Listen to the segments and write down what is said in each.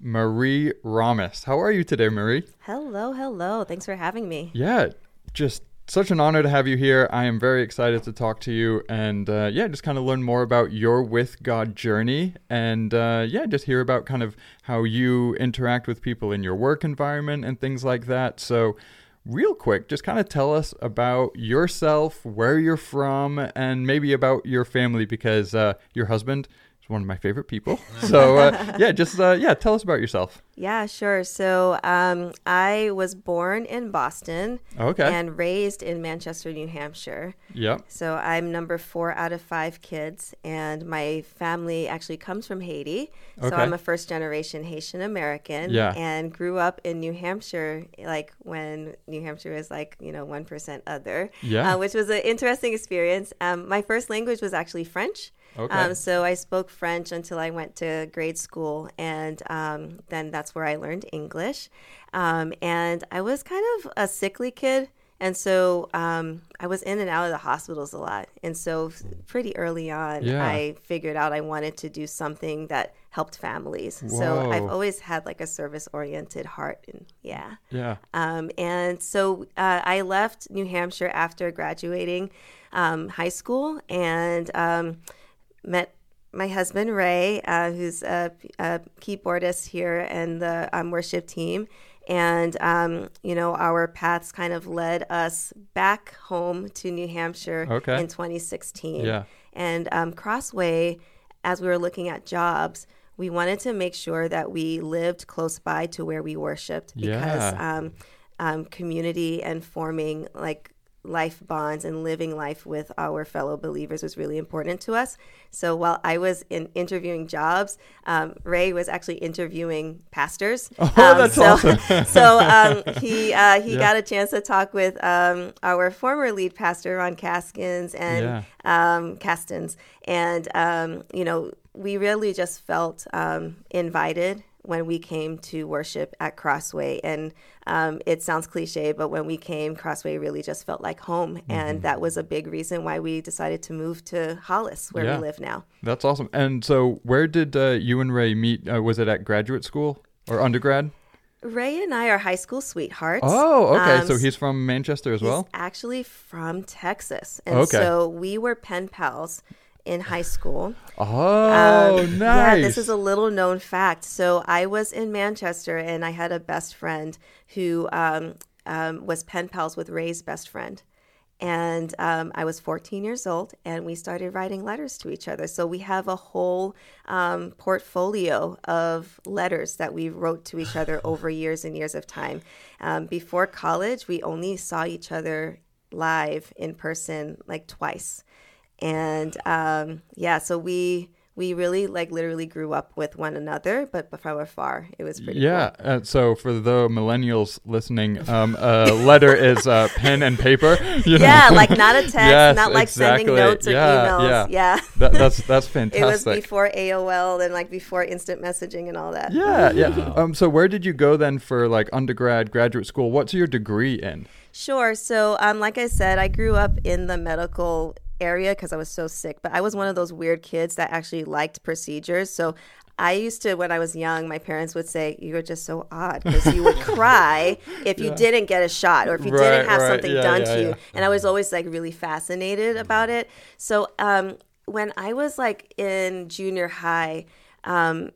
Marie Ramas. How are you today, Marie? Hello, hello. Thanks for having me. Yeah, just such an honor to have you here. I am very excited to talk to you and uh, yeah, just kind of learn more about your with God journey and uh, yeah, just hear about kind of how you interact with people in your work environment and things like that. So, real quick, just kind of tell us about yourself, where you're from, and maybe about your family because uh, your husband one of my favorite people. So uh, yeah, just uh, yeah, tell us about yourself. Yeah, sure. So um, I was born in Boston Okay. and raised in Manchester, New Hampshire. Yep. So I'm number four out of five kids, and my family actually comes from Haiti. So Okay. I'm a first generation Haitian American. Yeah. And grew up in New Hampshire, like when New Hampshire is like, you know, 1% other. Yeah. Uh, which was an interesting experience. Um, my first language was actually French. Okay. Um, so I spoke French until I went to grade school, and um, then that's where I learned English. Um, and I was kind of a sickly kid, and so um, I was in and out of the hospitals a lot. And so pretty early on, Yeah. I figured out I wanted to do something that helped families. So I've always had like a service-oriented heart, and yeah. Yeah. Um, and so uh, I left New Hampshire after graduating um, high school and um, met my husband Ray, uh, who's a, a keyboardist here in the um, worship team. And, um, you know, our paths kind of led us back home to New Hampshire Okay. in 2016. Yeah. And um, Crossway, as we were looking at jobs, we wanted to make sure that we lived close by to where we worshiped because Yeah. um, um, community and forming like life bonds and living life with our fellow believers was really important to us. So while I was in interviewing jobs, um, Ray was actually interviewing pastors. Oh, that's so, awesome. so um, he uh, he Yeah. got a chance to talk with um, our former lead pastor Ron Caskins and um, Castins, and um, you know we really just felt um, invited when we came to worship at Crossway. And um, it sounds cliche, but when we came, Crossway really just felt like home. Mm-hmm. And that was a big reason why we decided to move to Hollis, where Yeah. we live now. That's awesome. And so, where did uh, you and Ray meet? Uh, was it at graduate school or undergrad? Ray and I are high school sweethearts. Oh, okay. Um, so he's from Manchester as He's well. actually from Texas. And Okay. so we were pen pals in high school. Oh, Um, nice. Yeah, this is a little known fact. So I was in Manchester and I had a best friend who um, um, was pen pals with Ray's best friend. And um, I was 14 years old, and we started writing letters to each other. So we have a whole um, portfolio of letters that we wrote to each other over years and years of time. Um, before college, we only saw each other live in person like twice and um, yeah, so we we really like literally grew up with one another, but from afar. It was pretty. Yeah. cool. Uh, so for the millennials listening, um, a letter is uh, pen and paper. you know? Yeah, like not a text, Yes, not like sending notes or Yeah, emails. yeah. Yeah. That, that's that's fantastic. It was before AOL and like before instant messaging and all that. Yeah, yeah. Um, so where did you go then for like undergrad, graduate school? What's your degree in? Sure. So, um, like I said, I grew up in the medical area because I was so sick, but I was one of those weird kids that actually liked procedures. So, I used to, when I was young, my parents would say, You were just so odd because you would cry if you didn't get a shot or if you Right, didn't have right. something Yeah, done yeah, to you. And I was always like really fascinated about it. So, um, when I was like in junior high, um,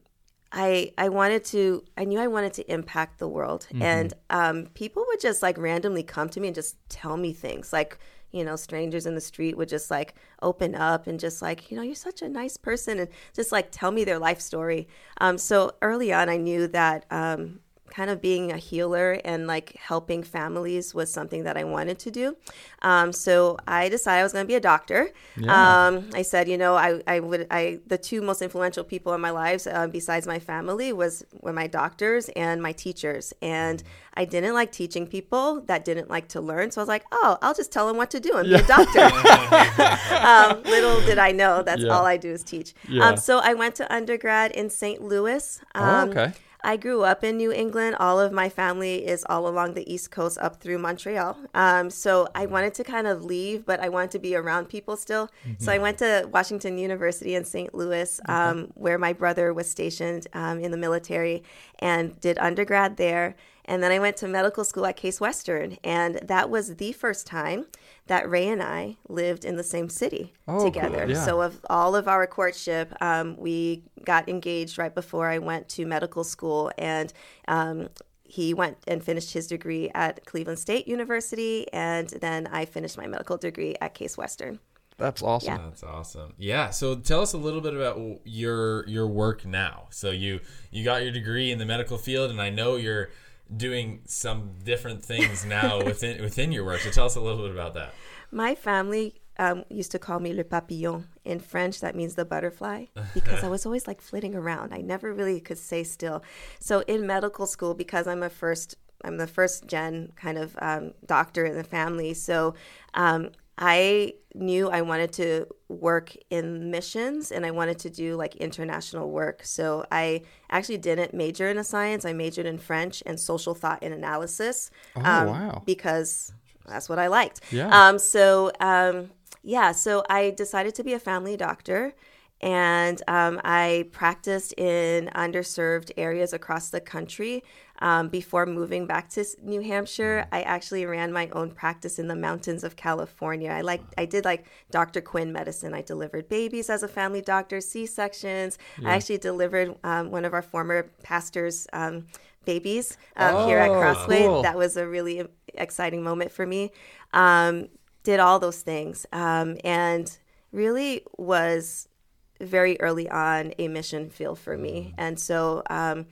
I I wanted to I knew I wanted to impact the world and um, people would just like randomly come to me and just tell me things like you know strangers in the street would just like open up and just like you know you're such a nice person and just like tell me their life story. Um, so early on I knew that um, kind of being a healer and like helping families was something that I wanted to do. Um, so I decided I was going to be a doctor. Yeah. Um, I said, you know, I, I would, I, the two most influential people in my lives, uh, besides my family, was were my doctors and my teachers. And I didn't like teaching people that didn't like to learn. So I was like, oh, I'll just tell them what to do and be a doctor. um, little did I know that's Yeah. all I do is teach. Yeah. Um, so I went to undergrad in St. Louis. Oh, Um, okay. I grew up in New England. All of my family is all along the East Coast up through Montreal. Um, so I wanted to kind of leave, but I wanted to be around people still. So I went to Washington University in St. Louis, um, where my brother was stationed um, in the military and did undergrad there. And then I went to medical school at Case Western. And that was the first time that Ray and I lived in the same city Oh, cool. together. Yeah. So of all of our courtship, um, we got engaged right before I went to medical school, and um, he went and finished his degree at Cleveland State University, and then I finished my medical degree at Case Western. That's awesome. Yeah. That's awesome. Yeah. So tell us a little bit about your your work now. So you you got your degree in the medical field, and I know you're doing some different things now within within your work. So tell us a little bit about that. My family um, used to call me le papillon. In French, that means the butterfly because I was always like flitting around. I never really could stay still. So in medical school, because I'm a first, I'm the first gen kind of um, doctor in the family. So um, I knew I wanted to work in missions and I wanted to do like international work. So I actually didn't major in a science. I majored in French and social thought and analysis. Oh, um, wow. Because that's what I liked. Yeah. Um, so um, yeah, so I decided to be a family doctor, and um, I practiced in underserved areas across the country. Um, before moving back to New Hampshire, I actually ran my own practice in the mountains of California. I like I did like Dr. Quinn medicine. I delivered babies as a family doctor, C sections. I actually delivered um, one of our former pastors' um, babies um, here at Oh, Crossway. cool. That was a really exciting moment for me. Um, did all those things um, and really was very early on a mission field for me. And so um,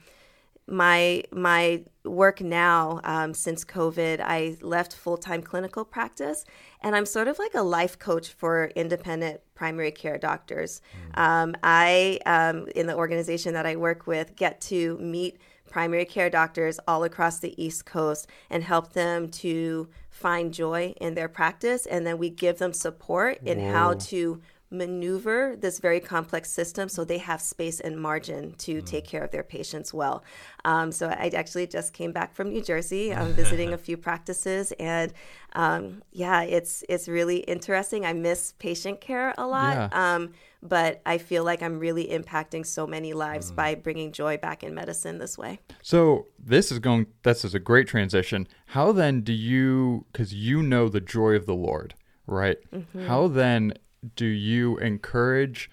my my work now um, since COVID, I left full time clinical practice, and I'm sort of like a life coach for independent primary care doctors. Um, I um, in the organization that I work with get to meet primary care doctors all across the East Coast and help them to find joy in their practice, and then we give them support in how to maneuver this very complex system so they have space and margin to take care of their patients well. Um, so I actually just came back from New Jersey. I'm visiting a few practices, and um, yeah, it's it's really interesting. I miss patient care a lot. Yeah. Um, but I feel like I'm really impacting so many lives by bringing joy back in medicine this way. So this is going. This is a great transition. How then do you? Because you know the joy of the Lord, right? Mm-hmm. How then do you encourage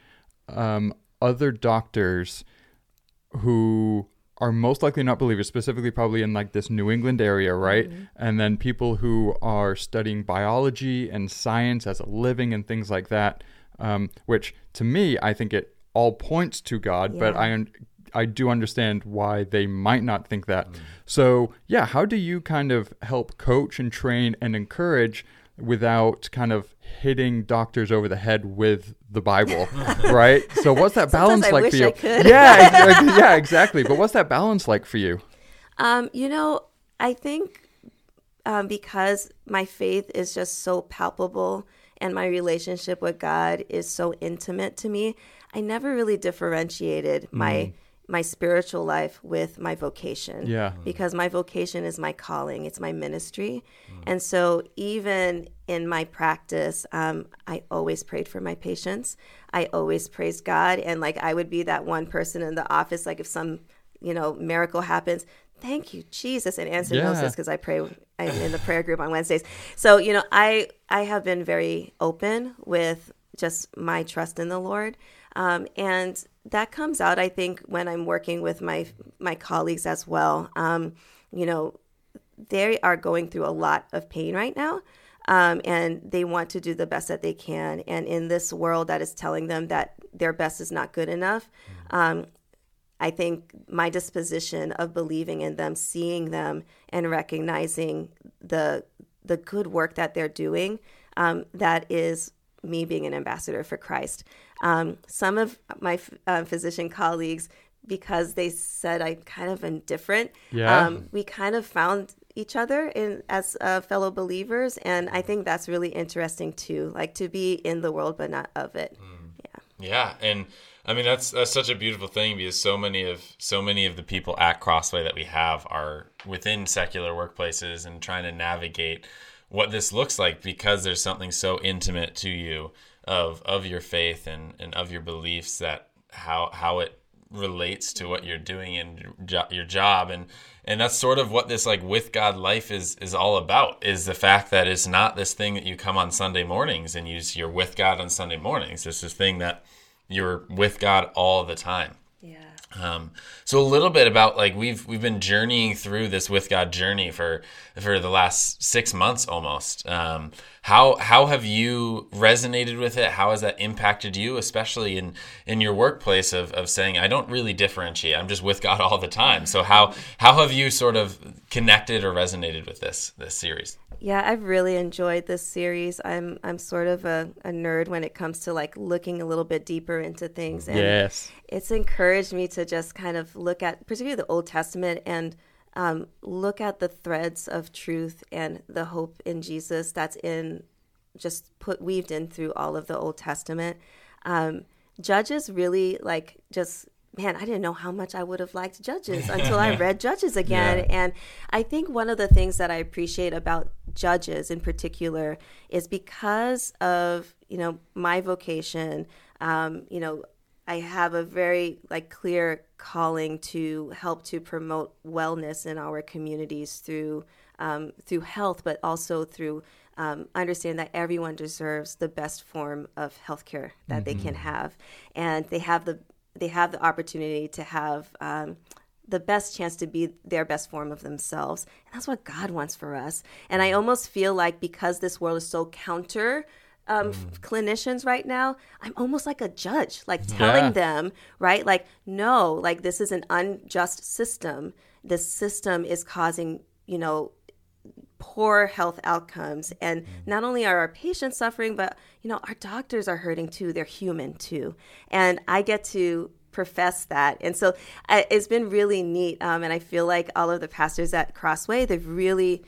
um, other doctors who are most likely not believers, specifically probably in like this New England area, right? And then people who are studying biology and science as a living and things like that, um, which to me, I think it all points to God, but I un- I do understand why they might not think that. So, yeah, how do you kind of help coach and train and encourage without kind of hitting doctors over the head with the Bible, right? So, what's that balance I like for you? Yeah, exactly, yeah, exactly. But what's that balance like for you? Um, you know, I think um, because my faith is just so palpable and my relationship with God is so intimate to me, I never really differentiated my my spiritual life with my vocation. Yeah. Because my vocation is my calling, it's my ministry. And so even in my practice, um, I always prayed for my patients. I always praised God. And like I would be that one person in the office, like if some, you know, miracle happens, thank you, Jesus. And Anson knows Yeah. this because I pray I'm in the prayer group on Wednesdays. So, you know, I I have been very open with just my trust in the Lord. Um, and that comes out, I think, when I'm working with my my colleagues as well. Um, you know, they are going through a lot of pain right now. Um, and they want to do the best that they can. And in this world that is telling them that their best is not good enough, um, I think my disposition of believing in them, seeing them, and recognizing the the good work that they're doing, um, that is me being an ambassador for Christ. Um, some of my uh, physician colleagues, because they said I'm kind of indifferent, Yeah. um, we kind of found each other in as uh, fellow believers, and I think that's really interesting too. Like to be in the world but not of it. Yeah. Yeah, and I mean that's that's such a beautiful thing because so many of so many of the people at Crossway that we have are within secular workplaces and trying to navigate what this looks like because there's something so intimate to you of of your faith and and of your beliefs that how how it relates to what you're doing in your jo- your job and and that's sort of what this like with God life is is all about is the fact that it's not this thing that you come on Sunday mornings and you're with God on Sunday mornings it's this thing that you're with God all the time. Um, so a little bit about like we've we've been journeying through this with God journey for for the last six months almost. Um, how how have you resonated with it? How has that impacted you, especially in in your workplace of, of saying I don't really differentiate. I'm just with God all the time. So how how have you sort of connected or resonated with this this series? Yeah, I've really enjoyed this series. I'm I'm sort of a, a nerd when it comes to like looking a little bit deeper into things. And Yes. it's encouraged me to just kind of look at particularly the Old Testament and um, look at the threads of truth and the hope in Jesus that's in just put weaved in through all of the Old Testament. Um, Judges really like just man, I didn't know how much I would have liked Judges until I read Judges again. Yeah. And I think one of the things that I appreciate about Judges in particular is because of you know my vocation. Um, you know, I have a very like clear calling to help to promote wellness in our communities through um, through health, but also through um, understand that everyone deserves the best form of healthcare that they can have, and they have the they have the opportunity to have um, the best chance to be their best form of themselves, and that's what God wants for us. And I almost feel like because this world is so counter um, clinicians right now, I'm almost like a judge, like telling Yeah. them, right? Like, no, like this is an unjust system. This system is causing, you know, poor health outcomes and not only are our patients suffering but you know our doctors are hurting too they're human too and i get to profess that and so I, it's been really neat um, and i feel like all of the pastors at crossway they've really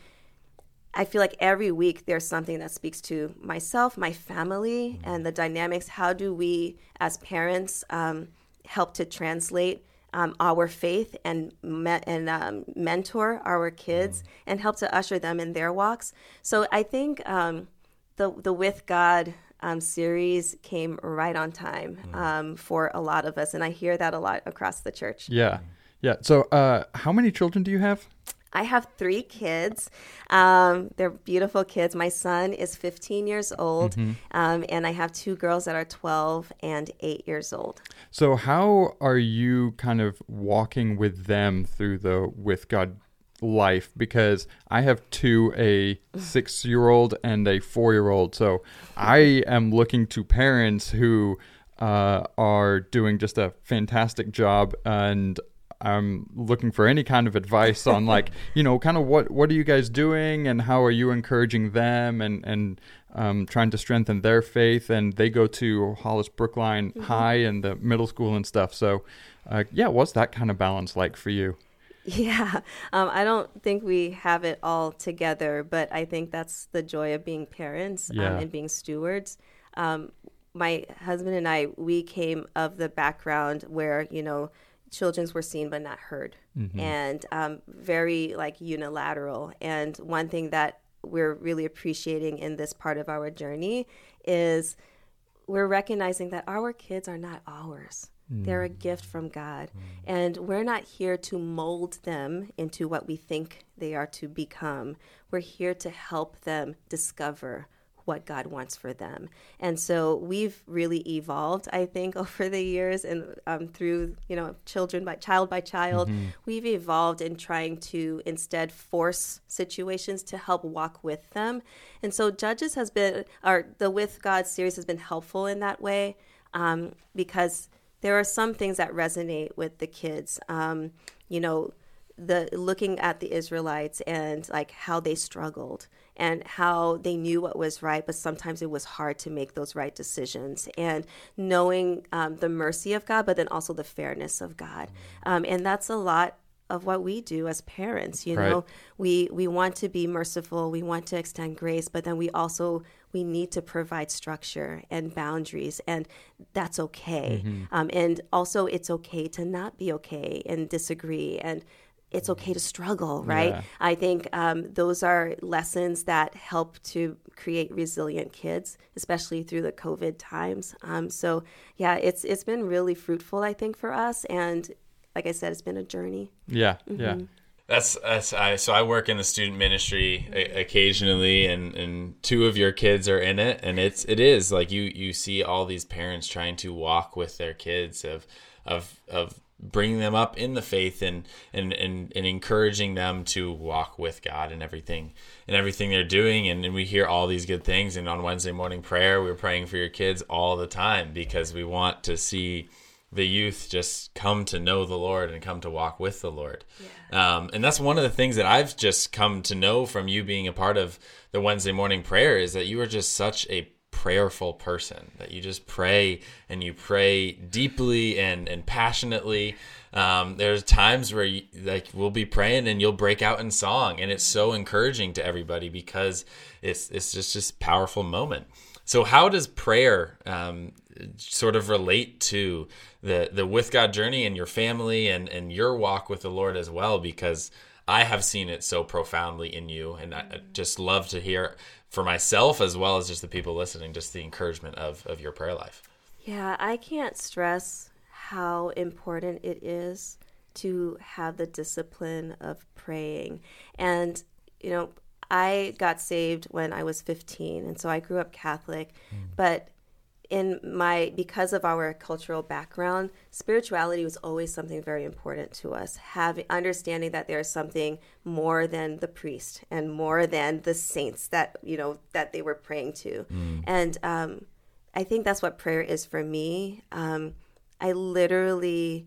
I feel like every week there's something that speaks to myself, my family, and the dynamics. How do we, as parents, um, help to translate um, our faith and me- and um, mentor our kids and help to usher them in their walks? So I think um, the the with God um, series came right on time um, for a lot of us, and I hear that a lot across the church. Yeah. Yeah. So, uh, how many children do you have? I have three kids. Um, they're beautiful kids. My son is 15 years old, um, and I have two girls that are 12 and 8 years old. So, how are you kind of walking with them through the with God life? Because I have two a six year old and a four year old. So, I am looking to parents who uh, are doing just a fantastic job and I'm looking for any kind of advice on like you know kind of what what are you guys doing and how are you encouraging them and and um, trying to strengthen their faith and they go to Hollis Brookline High and the middle school and stuff so uh, yeah what's that kind of balance like for you Yeah, um, I don't think we have it all together, but I think that's the joy of being parents Yeah. um, and being stewards. Um, my husband and I, we came of the background where you know children's were seen but not heard, mm-hmm. and um, very like unilateral. And one thing that we're really appreciating in this part of our journey is we're recognizing that our kids are not ours. They're a mm. gift from God. Mm. And we're not here to mold them into what we think they are to become. We're here to help them discover what God wants for them. And so we've really evolved, I think, over the years and um, through, you know, children by child by child, we've evolved in trying to instead force situations to help walk with them. And so Judges has been, or the With God series has been helpful in that way um, because there are some things that resonate with the kids. Um, you know, the looking at the Israelites and like how they struggled and how they knew what was right, but sometimes it was hard to make those right decisions. And knowing um, the mercy of God, but then also the fairness of God, um, and that's a lot of what we do as parents you know? We we want to be merciful. We want to extend grace but then we also we need to provide structure and boundaries and that's okay. Mm-hmm. um, and also it's okay to not be okay and disagree and it's okay to struggle, right? Yeah. I think um, those are lessons that help to create resilient kids, especially through the COVID times. Um, so yeah, it's it's been really fruitful, I think, for us, and like I said, it's been a journey. Yeah, mm-hmm. yeah. That's that's I so I work in the student ministry occasionally, and and two of your kids are in it, and it's it is like you you see all these parents trying to walk with their kids of of of bringing them up in the faith and, and and and encouraging them to walk with God and everything and everything they're doing and, and we hear all these good things and on Wednesday morning prayer we're praying for your kids all the time because we want to see the youth just come to know the Lord and come to walk with the Lord. Yeah. Um, and that's one of the things that I've just come to know from you being a part of the Wednesday morning prayer is that you are just such a prayerful person that you just pray and you pray deeply and and passionately. Um, there's times where you, like we'll be praying and you'll break out in song and it's so encouraging to everybody because it's it's just this powerful moment. So how does prayer um, sort of relate to the the with god journey and your family and and your walk with the lord as well? Because I have seen it so profoundly in you, and I just love to hear for myself as well as just the people listening, just the encouragement of, of your prayer life. Yeah, I can't stress how important it is to have the discipline of praying. And, you know, I got saved when I was 15, and so I grew up Catholic, mm. but in my because of our cultural background spirituality was always something very important to us having understanding that there's something more than the priest and more than the saints that you know that they were praying to. Mm. and um, i think that's what prayer is for me. Um, i literally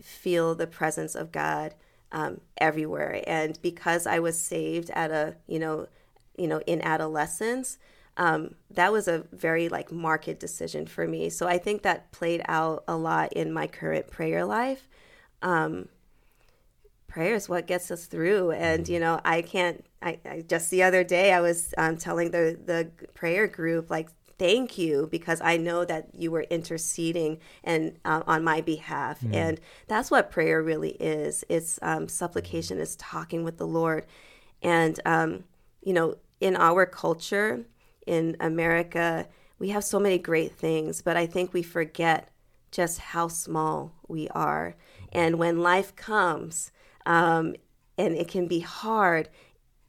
feel the presence of god um, everywhere. And because i was saved at a you know you know in adolescence um, that was a very like market decision for me. So I think that played out a lot in my current prayer life. Um, prayer is what gets us through, and you know I can't. I, I just the other day I was um, telling the the prayer group like thank you because I know that you were interceding and uh, on my behalf, mm. and that's what prayer really is. It's um, supplication, is talking with the Lord, and um, you know in our culture in America, we have so many great things, but I think we forget just how small we are. And when life comes, um, and it can be hard,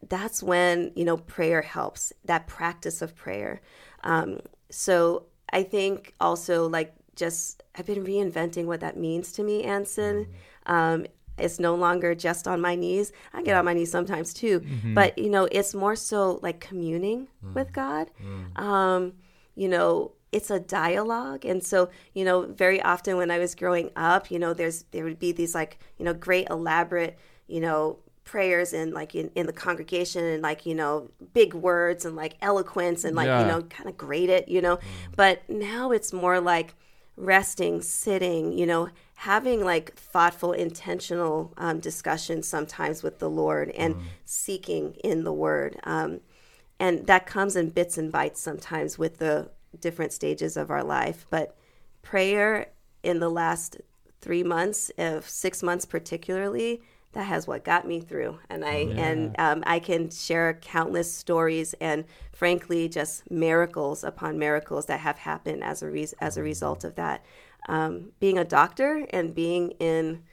that's when you know prayer helps. That practice of prayer. Um, so I think also like just I've been reinventing what that means to me, Anson. Um, it's no longer just on my knees. I get on my knees sometimes too, mm-hmm. but you know, it's more so like communing mm. with God. Mm. Um, you know, it's a dialogue, and so you know, very often when I was growing up, you know, there's there would be these like you know great elaborate you know prayers and like in, in the congregation and like you know big words and like eloquence and like yeah. you know kind of grade it you know mm. but now it's more like resting sitting you know having like thoughtful, intentional um, discussions sometimes with the Lord and mm. seeking in the Word. Um, and that comes in bits and bites sometimes with the different stages of our life. But prayer in the last three months, of six months particularly, that has what got me through and i yeah. and um, i can share countless stories and frankly just miracles upon miracles that have happened as a re- as a result of that um, being a doctor and being in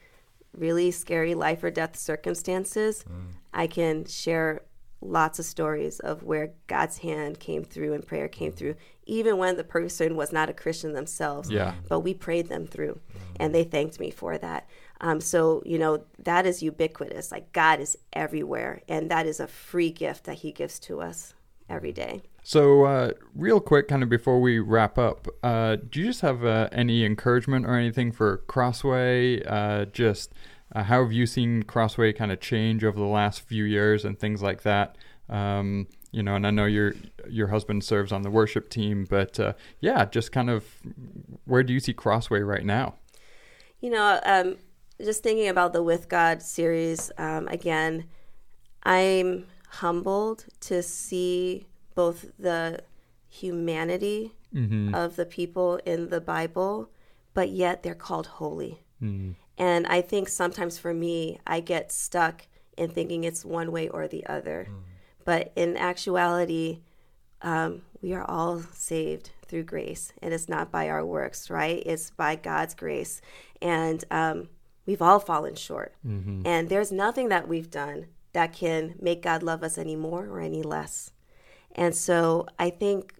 really scary life or death circumstances, mm. I can share lots of stories of where God's hand came through and prayer came through, even when the person was not a Christian themselves. Yeah. But we prayed them through, and they thanked me for that. Um, so, you know, that is ubiquitous. Like, God is everywhere, and that is a free gift that He gives to us every day. So, uh, real quick, kind of before we wrap up, uh, do you just have uh, any encouragement or anything for Crossway? Uh, just uh, how have you seen Crossway kind of change over the last few years and things like that? Um, you know, and I know your your husband serves on the worship team, but uh, yeah, just kind of where do you see Crossway right now? You know, um, just thinking about the With God series um, again, I'm humbled to see both the humanity mm-hmm. of the people in the Bible, but yet they're called holy. Mm. And I think sometimes for me, I get stuck in thinking it's one way or the other. Mm. But in actuality, um, we are all saved through grace, and it's not by our works, right? It's by God's grace. And um, we've all fallen short. Mm-hmm. And there's nothing that we've done that can make God love us any more or any less. And so I think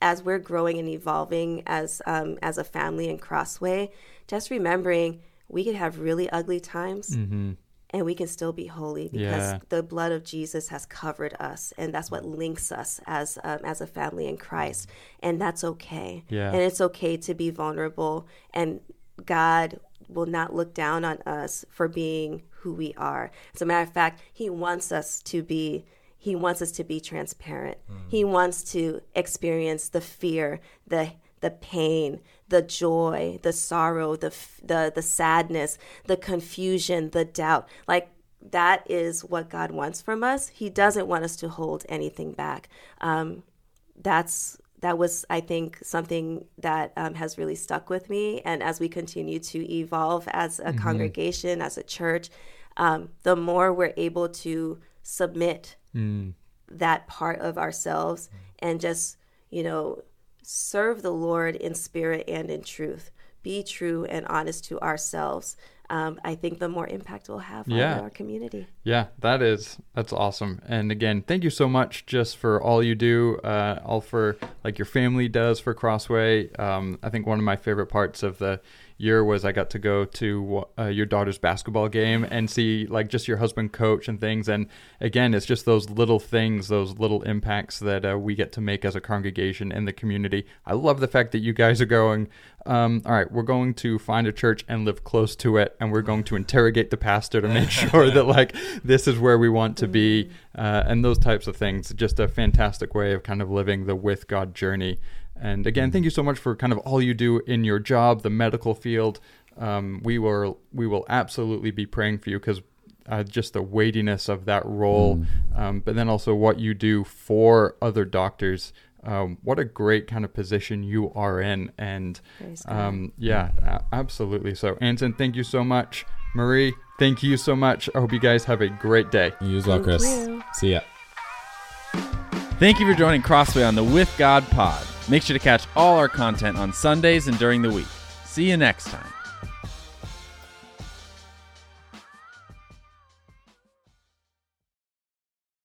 as we're growing and evolving as um, as a family in Crossway, just remembering we could have really ugly times. Mm-hmm. And we can still be holy because yeah. the blood of Jesus has covered us, and that's what links us as um, as a family in Christ, and that's okay. Yeah. And it's okay to be vulnerable, and God will not look down on us for being who we are. As a matter of fact, He wants us to be he wants us to be transparent. Mm. He wants to experience the fear, the the pain, the joy, the sorrow, the the the sadness, the confusion, the doubt. Like that is what God wants from us. He doesn't want us to hold anything back. Um, that's that was, I think, something that um, has really stuck with me. And as we continue to evolve as a mm-hmm. congregation, as a church, um, the more we're able to submit mm. that part of ourselves and just, you know, serve the Lord in spirit and in truth. Be true and honest to ourselves. Um, I think the more impact we'll have yeah. on our community. Yeah, that is that's awesome. And again, thank you so much just for all you do, uh, all for like your family does for Crossway. Um, I think one of my favorite parts of the year was I got to go to uh, your daughter's basketball game and see like just your husband coach and things. And again, it's just those little things, those little impacts that uh, we get to make as a congregation in the community. I love the fact that you guys are going. Um, all right, we're going to find a church and live close to it, and we're going to interrogate the pastor to make sure that like this is where we want to be, uh, and those types of things. Just a fantastic way of kind of living the with God journey. And again, thank you so much for kind of all you do in your job, the medical field. Um, we will we will absolutely be praying for you because uh, just the weightiness of that role, mm. um, but then also what you do for other doctors. Um, what a great kind of position you are in, and um, yeah, a- absolutely. So, Anson, thank you so much. Marie, thank you so much. I hope you guys have a great day. You as well, Chris. See ya. Thank you for joining Crossway on the With God Pod. Make sure to catch all our content on Sundays and during the week. See you next time.